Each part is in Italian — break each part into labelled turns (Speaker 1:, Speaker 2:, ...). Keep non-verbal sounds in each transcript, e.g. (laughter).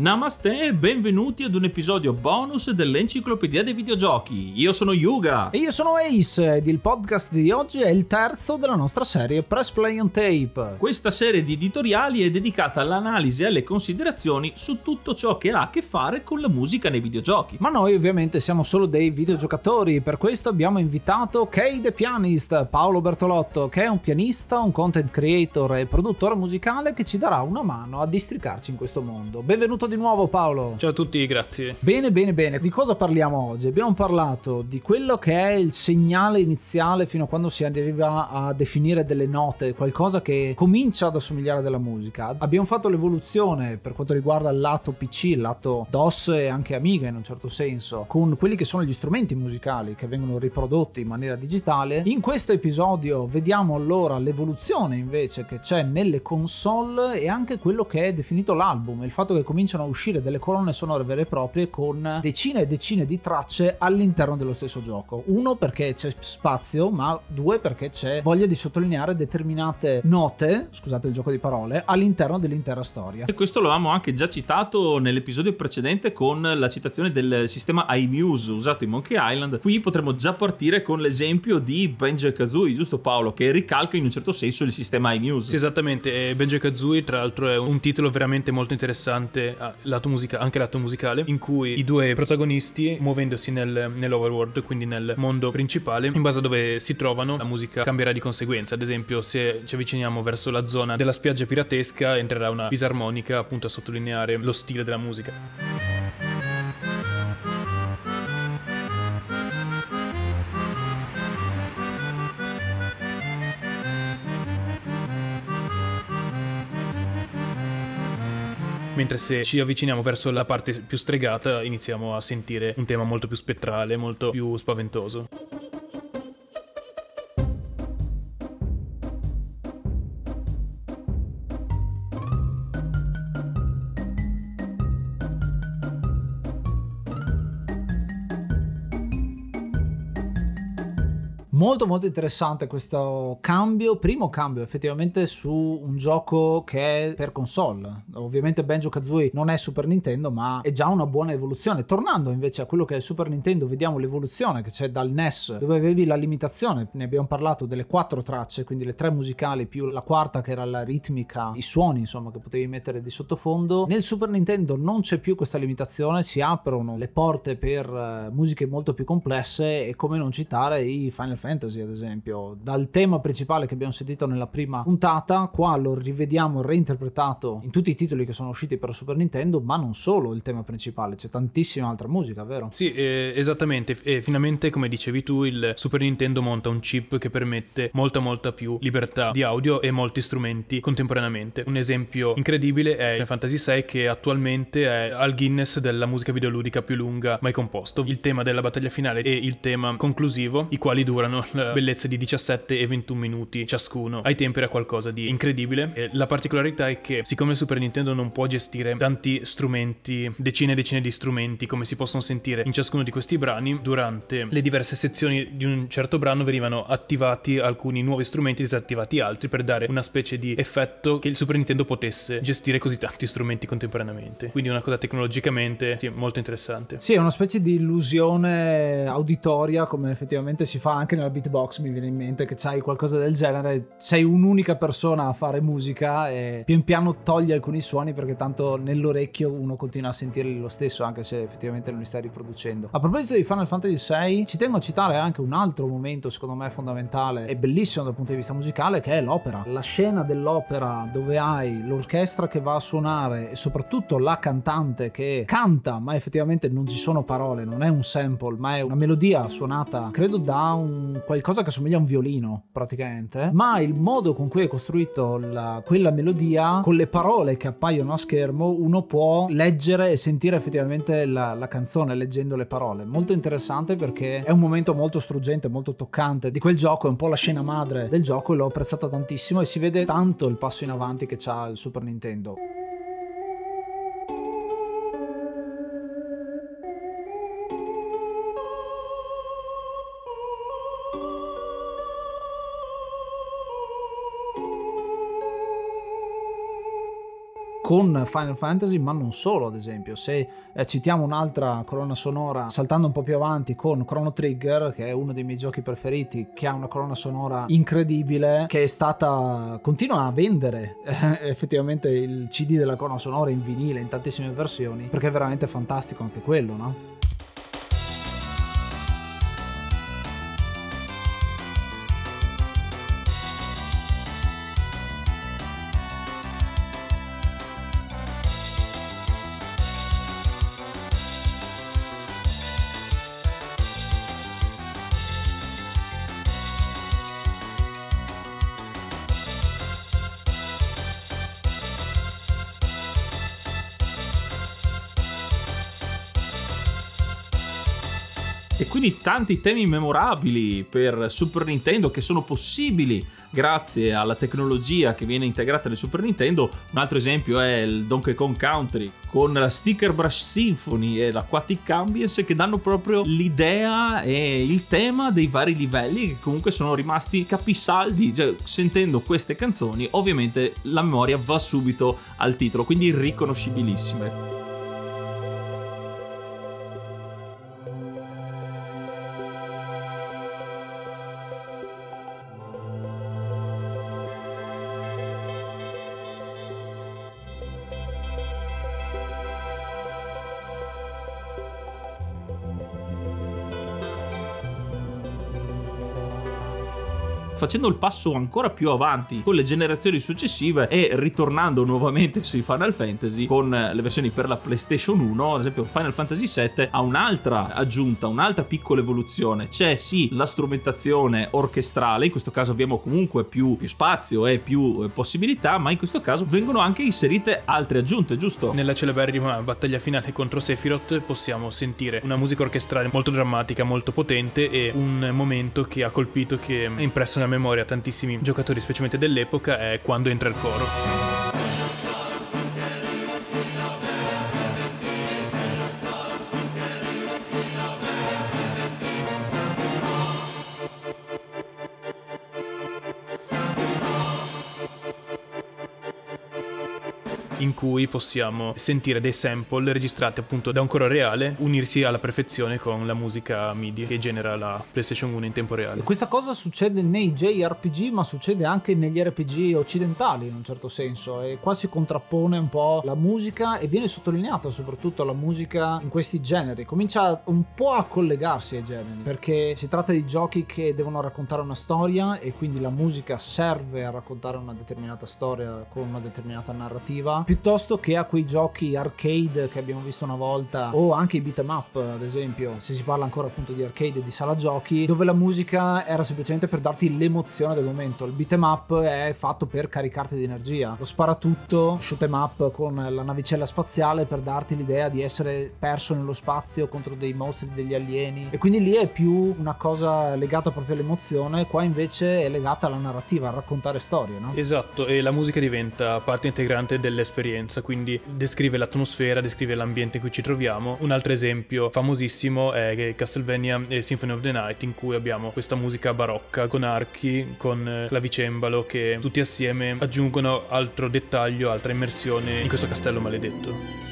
Speaker 1: Namaste e benvenuti ad un episodio bonus dell'Enciclopedia dei Videogiochi. Io sono Yuga.
Speaker 2: E io sono Ace ed il podcast di oggi è il terzo della nostra serie Press Play on Tape.
Speaker 1: Questa serie di editoriali è dedicata all'analisi e alle considerazioni su tutto ciò che ha a che fare con la musica nei videogiochi.
Speaker 2: Ma noi ovviamente siamo solo dei videogiocatori, per questo abbiamo invitato Kay the Pianist, Paolo Bertolotto, che è un pianista, un content creator e produttore musicale che ci darà una mano a districarci in questo mondo. Benvenuto di nuovo Paolo.
Speaker 3: Ciao a tutti, grazie.
Speaker 2: Bene, bene, bene. Di cosa parliamo oggi? Abbiamo parlato di quello che è il segnale iniziale fino a quando si arriva a definire delle note, qualcosa che comincia ad assomigliare della musica. Abbiamo fatto l'evoluzione per quanto riguarda il lato PC, il lato DOS e anche Amiga in un certo senso, con quelli che sono gli strumenti musicali che vengono riprodotti in maniera digitale. In questo episodio vediamo allora l'evoluzione invece che c'è nelle console e anche quello che è definito l'album, il fatto che cominciano a uscire delle colonne sonore vere e proprie con decine e decine di tracce all'interno dello stesso gioco. Uno perché c'è spazio, ma due perché c'è voglia di sottolineare determinate note, scusate il gioco di parole, all'interno dell'intera storia.
Speaker 1: E questo lo avevamo anche già citato nell'episodio precedente con la citazione del sistema iMuse usato in Monkey Island. Qui potremmo già partire con l'esempio di Banjo Kazooie, giusto Paolo? Che ricalca in un certo senso il sistema iMuse.
Speaker 3: Sì, esattamente. Banjo Kazooie, tra l'altro, è un titolo veramente molto interessante lato musica, anche lato musicale, in cui i due protagonisti, muovendosi nel, nell'overworld, quindi nel mondo principale, in base a dove si trovano, la musica cambierà di conseguenza. Ad esempio, se ci avviciniamo verso la zona della spiaggia piratesca, entrerà una fisarmonica appunto a sottolineare lo stile della musica. Mentre se ci avviciniamo verso la parte più stregata iniziamo a sentire un tema molto più spettrale, molto più spaventoso.
Speaker 2: Molto molto interessante questo cambio, primo cambio effettivamente su un gioco che è per console. Ovviamente Banjo Kazooie non è Super Nintendo, ma è già una buona evoluzione. Tornando invece a quello che è il Super Nintendo, vediamo l'evoluzione che c'è dal NES, dove avevi la limitazione, ne abbiamo parlato delle quattro tracce, quindi le tre musicali più la quarta che era la ritmica, i suoni insomma che potevi mettere di sottofondo. Nel Super Nintendo non c'è più questa limitazione, si aprono le porte per uh, musiche molto più complesse e come non citare i Final Fantasy Fantasy, ad esempio, dal tema principale che abbiamo sentito nella prima puntata, qua lo rivediamo reinterpretato in tutti i titoli che sono usciti per Super Nintendo, ma non solo il tema principale, c'è tantissima altra musica, vero?
Speaker 3: Sì, eh, esattamente, e finalmente, come dicevi tu, il Super Nintendo monta un chip che permette molta molta più libertà di audio e molti strumenti contemporaneamente. Un esempio incredibile è Final Fantasy VI che attualmente è al Guinness della musica videoludica più lunga mai composto. Il tema della battaglia finale e il tema conclusivo, i quali durano la (laughs) bellezza di 17 e 21 minuti ciascuno. Ai tempi era qualcosa di incredibile. E la particolarità è che, siccome il Super Nintendo non può gestire tanti strumenti, decine e decine di strumenti, come si possono sentire in ciascuno di questi brani, durante le diverse sezioni di un certo brano venivano attivati alcuni nuovi strumenti e disattivati altri per dare una specie di effetto che il Super Nintendo potesse gestire così tanti strumenti contemporaneamente. Quindi una cosa tecnologicamente sì, molto interessante.
Speaker 2: Sì, è una specie di illusione auditoria come effettivamente si fa anche nella beatbox mi viene in mente che c'hai qualcosa del genere, sei un'unica persona a fare musica e pian piano togli alcuni suoni perché tanto nell'orecchio uno continua a sentirli lo stesso anche se effettivamente non li stai riproducendo. A proposito di Final Fantasy VI, ci tengo a citare anche un altro momento secondo me fondamentale e bellissimo dal punto di vista musicale che è l'opera. La scena dell'opera dove hai l'orchestra che va a suonare e soprattutto la cantante che canta ma effettivamente non ci sono parole, non è un sample ma è una melodia suonata credo da un qualcosa che assomiglia a un violino praticamente, ma il modo con cui è costruito la, quella melodia, con le parole che appaiono a schermo, uno può leggere e sentire effettivamente la, la canzone leggendo le parole. Molto interessante perché è un momento molto struggente, molto toccante di quel gioco, è un po' la scena madre del gioco e l'ho apprezzata tantissimo e si vede tanto il passo in avanti che ha il Super Nintendo. Con Final Fantasy, ma non solo, ad esempio. Se eh, citiamo un'altra colonna sonora, saltando un po' più avanti con Chrono Trigger, che è uno dei miei giochi preferiti, che ha una colonna sonora incredibile, che è stata. continua a vendere eh, (laughs) effettivamente il CD della colonna sonora in vinile in tantissime versioni, perché è veramente fantastico anche quello, no?
Speaker 1: E quindi tanti temi memorabili per Super Nintendo che sono possibili grazie alla tecnologia che viene integrata nel Super Nintendo. Un altro esempio è il Donkey Kong Country con la Sticker Brush Symphony e l'Aquatic Ambience che danno proprio l'idea e il tema dei vari livelli che comunque sono rimasti capisaldi. Cioè, sentendo queste canzoni ovviamente la memoria va subito al titolo, quindi riconoscibilissime. Facendo il passo ancora più avanti con le generazioni successive e ritornando nuovamente sui Final Fantasy con le versioni per la PlayStation 1, ad esempio Final Fantasy VII ha un'altra aggiunta, un'altra piccola evoluzione. C'è sì la strumentazione orchestrale, in questo caso abbiamo comunque più, più spazio e più eh, possibilità, ma in questo caso vengono anche inserite altre aggiunte, giusto?
Speaker 3: Nella celeberrima battaglia finale contro Sephiroth possiamo sentire una musica orchestrale molto drammatica, molto potente e un momento che ha colpito, che è impresso nella memoria tantissimi giocatori, specialmente dell'epoca, è quando entra il coro. Cui possiamo sentire dei sample registrati appunto da un coro reale unirsi alla perfezione con la musica MIDI che genera la PlayStation 1 in tempo reale.
Speaker 2: Questa cosa succede nei JRPG ma succede anche negli RPG occidentali in un certo senso e qua si contrappone un po' la musica e viene sottolineata soprattutto la musica in questi generi. Comincia un po' a collegarsi ai generi perché si tratta di giochi che devono raccontare una storia e quindi la musica serve a raccontare una determinata storia con una determinata narrativa piuttosto che a quei giochi arcade che abbiamo visto una volta o anche i beat'em up ad esempio se si parla ancora appunto di arcade e di sala giochi dove la musica era semplicemente per darti l'emozione del momento. Il beat'em up è fatto per caricarti di energia. Lo sparatutto shoot'em up con la navicella spaziale per darti l'idea di essere perso nello spazio contro dei mostri degli alieni. E quindi lì è più una cosa legata proprio all'emozione qua invece è legata alla narrativa a raccontare storie no?
Speaker 3: esatto e la musica diventa parte integrante dell'esperienza esperienza, quindi descrive l'atmosfera, descrive l'ambiente in cui ci troviamo. Un altro esempio famosissimo è Castlevania Symphony of the Night in cui abbiamo questa musica barocca con archi, con clavicembalo che tutti assieme aggiungono altro dettaglio, altra immersione in questo castello maledetto.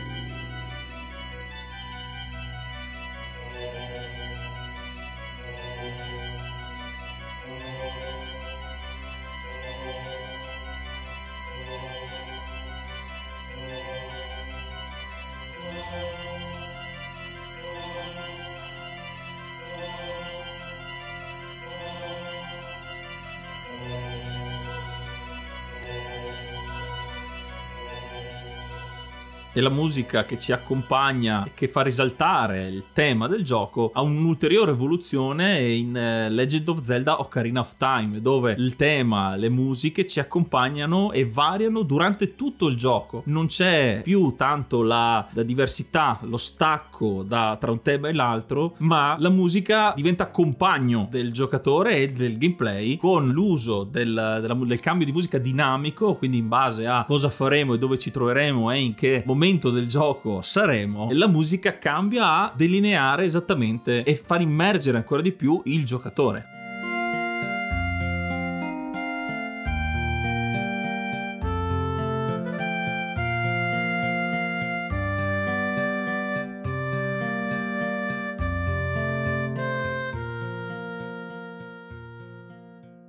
Speaker 1: E la musica che ci accompagna e che fa risaltare il tema del gioco ha un'ulteriore evoluzione in eh, Legend of Zelda Ocarina of Time dove il tema, le musiche ci accompagnano e variano durante tutto il gioco. Non c'è più tanto la, la diversità, lo stacco da, tra un tema e l'altro ma la musica diventa compagno del giocatore e del gameplay con l'uso del, della, del cambio di musica dinamico quindi in base a cosa faremo e dove ci troveremo e in che momento momento del gioco saremo, la musica cambia a delineare esattamente e far immergere ancora di più il giocatore.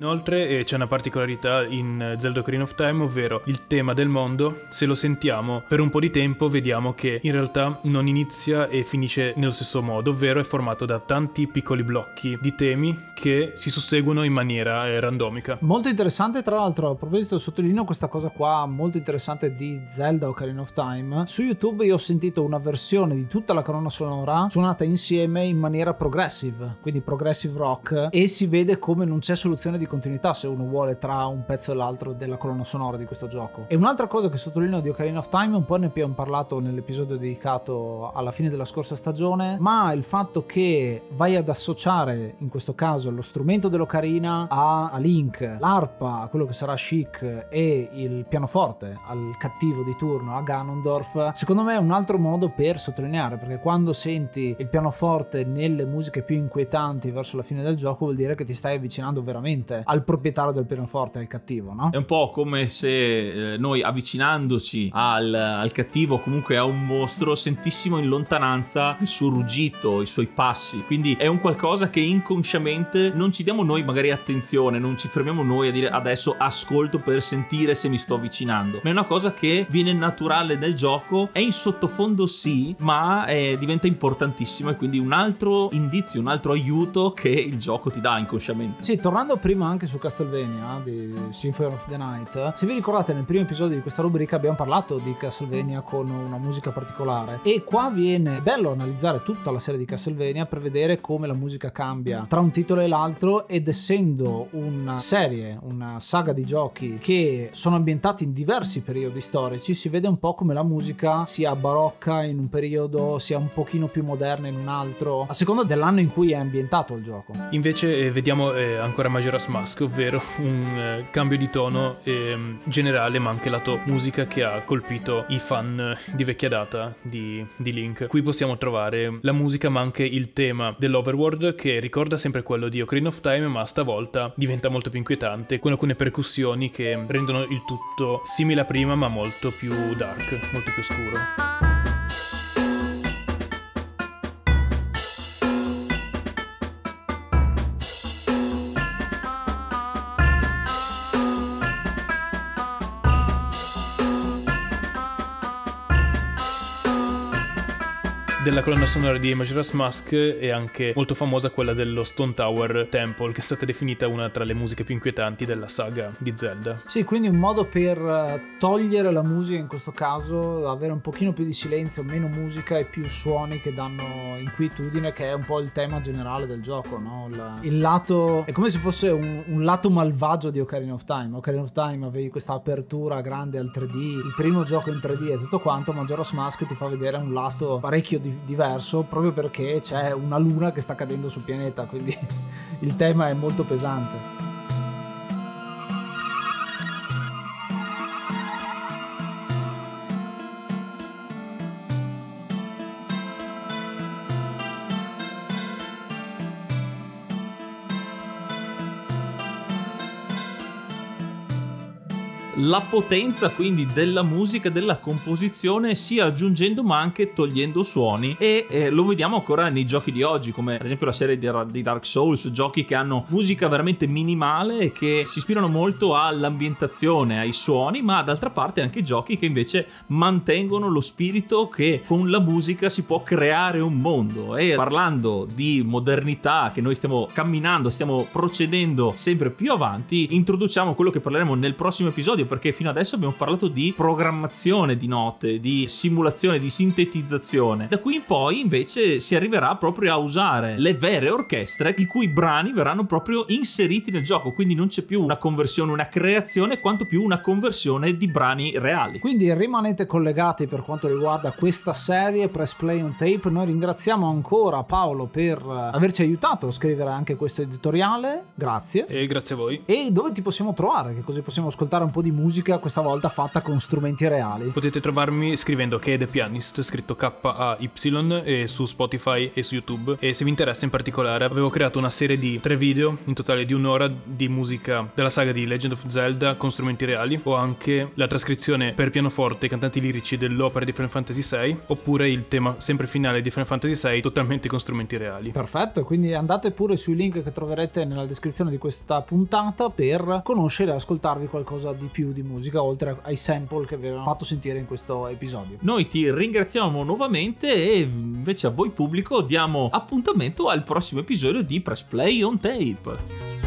Speaker 3: Inoltre eh, c'è una particolarità in Zelda Ocarina of Time, ovvero il tema del mondo, se lo sentiamo per un po' di tempo vediamo che in realtà non inizia e finisce nello stesso modo, ovvero è formato da tanti piccoli blocchi di temi che si susseguono in maniera eh, randomica.
Speaker 2: Molto interessante, tra l'altro, a proposito, sottolineo questa cosa qua molto interessante di Zelda Ocarina of Time. Su YouTube io ho sentito una versione di tutta la colonna sonora suonata insieme in maniera progressive, quindi progressive rock, e si vede come non c'è soluzione di continuità se uno vuole tra un pezzo e l'altro della colonna sonora di questo gioco. E un'altra cosa che sottolineo di Ocarina of Time, un po' ne abbiamo parlato nell'episodio dedicato alla fine della scorsa stagione, ma il fatto che vai ad associare in questo caso lo strumento dell'Ocarina a, Link, l'arpa a quello che sarà Chic e il pianoforte al cattivo di turno a Ganondorf, secondo me è un altro modo per sottolineare perché quando senti il pianoforte nelle musiche più inquietanti verso la fine del gioco vuol dire che ti stai avvicinando veramente al proprietario del pianoforte, al cattivo, no?
Speaker 1: È un po' come se eh, noi avvicinandoci al, al cattivo, comunque a un mostro, sentissimo in lontananza il suo ruggito, i suoi passi. Quindi è un qualcosa che inconsciamente non ci diamo noi magari attenzione, non ci fermiamo noi a dire adesso ascolto per sentire se mi sto avvicinando. Ma è una cosa che viene naturale nel gioco, è in sottofondo sì, ma è, diventa importantissimo e quindi un altro indizio, un altro aiuto che il gioco ti dà inconsciamente.
Speaker 2: Sì, tornando prima anche su Castlevania di Symphony of the Night. Se vi ricordate nel primo episodio di questa rubrica abbiamo parlato di Castlevania con una musica particolare e qua viene bello analizzare tutta la serie di Castlevania per vedere come la musica cambia tra un titolo e l'altro ed essendo una serie, una saga di giochi che sono ambientati in diversi periodi storici, si vede un po' come la musica sia barocca in un periodo, sia un pochino più moderna in un altro, a seconda dell'anno in cui è ambientato il gioco.
Speaker 3: Invece eh, vediamo eh, ancora Majora's Mask, ovvero un eh, cambio di tono eh, generale, ma anche lato musica che ha colpito i fan di vecchia data di, di, Link. Qui possiamo trovare la musica, ma anche il tema dell'Overworld che ricorda sempre quello di Ocarina of Time, ma stavolta diventa molto più inquietante, con alcune percussioni che rendono il tutto simile a prima, ma molto più dark, molto più scuro. Della colonna sonora di Majora's Mask è anche molto famosa quella dello Stone Tower Temple, che è stata definita una tra le musiche più inquietanti della saga di Zelda.
Speaker 2: Sì, quindi un modo per eh, togliere la musica in questo caso, avere un pochino più di silenzio, meno musica e più suoni che danno inquietudine, che è un po' il tema generale del gioco, no? Il, il lato è come se fosse un, un, lato malvagio di Ocarina of Time. Ocarina of Time avevi questa apertura grande al 3D, il primo gioco in 3D e tutto quanto, Majora's Mask ti fa vedere un lato parecchio di diverso proprio perché c'è una luna che sta cadendo sul pianeta, quindi (laughs) il tema è molto pesante.
Speaker 1: La potenza quindi della musica, della composizione, sia aggiungendo ma anche togliendo suoni e eh, lo vediamo ancora nei giochi di oggi, come ad esempio la serie di, di Dark Souls, giochi che hanno musica veramente minimale e che si ispirano molto all'ambientazione, ai suoni, ma d'altra parte anche giochi che invece mantengono lo spirito che con la musica si può creare un mondo. E parlando di modernità, che noi stiamo camminando, stiamo procedendo sempre più avanti, introduciamo quello che parleremo nel prossimo episodio perché fino adesso abbiamo parlato di programmazione di note, di simulazione, di sintetizzazione. Da qui in poi invece si arriverà proprio a usare le vere orchestre i cui brani verranno proprio inseriti nel gioco, quindi non c'è più una conversione, una creazione, quanto più una conversione di brani reali.
Speaker 2: Quindi rimanete collegati per quanto riguarda questa serie Press Play on Tape. Noi ringraziamo ancora Paolo per averci aiutato a scrivere anche questo editoriale. Grazie.
Speaker 3: E grazie a voi.
Speaker 2: E dove ti possiamo trovare? Che così possiamo ascoltare un po' di musica questa volta fatta con strumenti reali.
Speaker 3: Potete trovarmi scrivendo è The Pianist, scritto K-A-Y, e su Spotify e su YouTube. E se vi interessa in particolare, avevo creato una serie di tre video, in totale di un'ora, di musica della saga di Legend of Zelda con strumenti reali. Ho anche la trascrizione per pianoforte e cantanti lirici dell'opera di Final Fantasy VI, oppure il tema sempre finale di Final Fantasy VI totalmente con strumenti reali.
Speaker 2: Perfetto, quindi andate pure sui link che troverete nella descrizione di questa puntata per conoscere e ascoltarvi qualcosa di più di musica, oltre ai sample che vi abbiamo fatto sentire in questo episodio.
Speaker 1: Noi ti ringraziamo nuovamente e invece a voi pubblico diamo appuntamento al prossimo episodio di Press Play on Tape.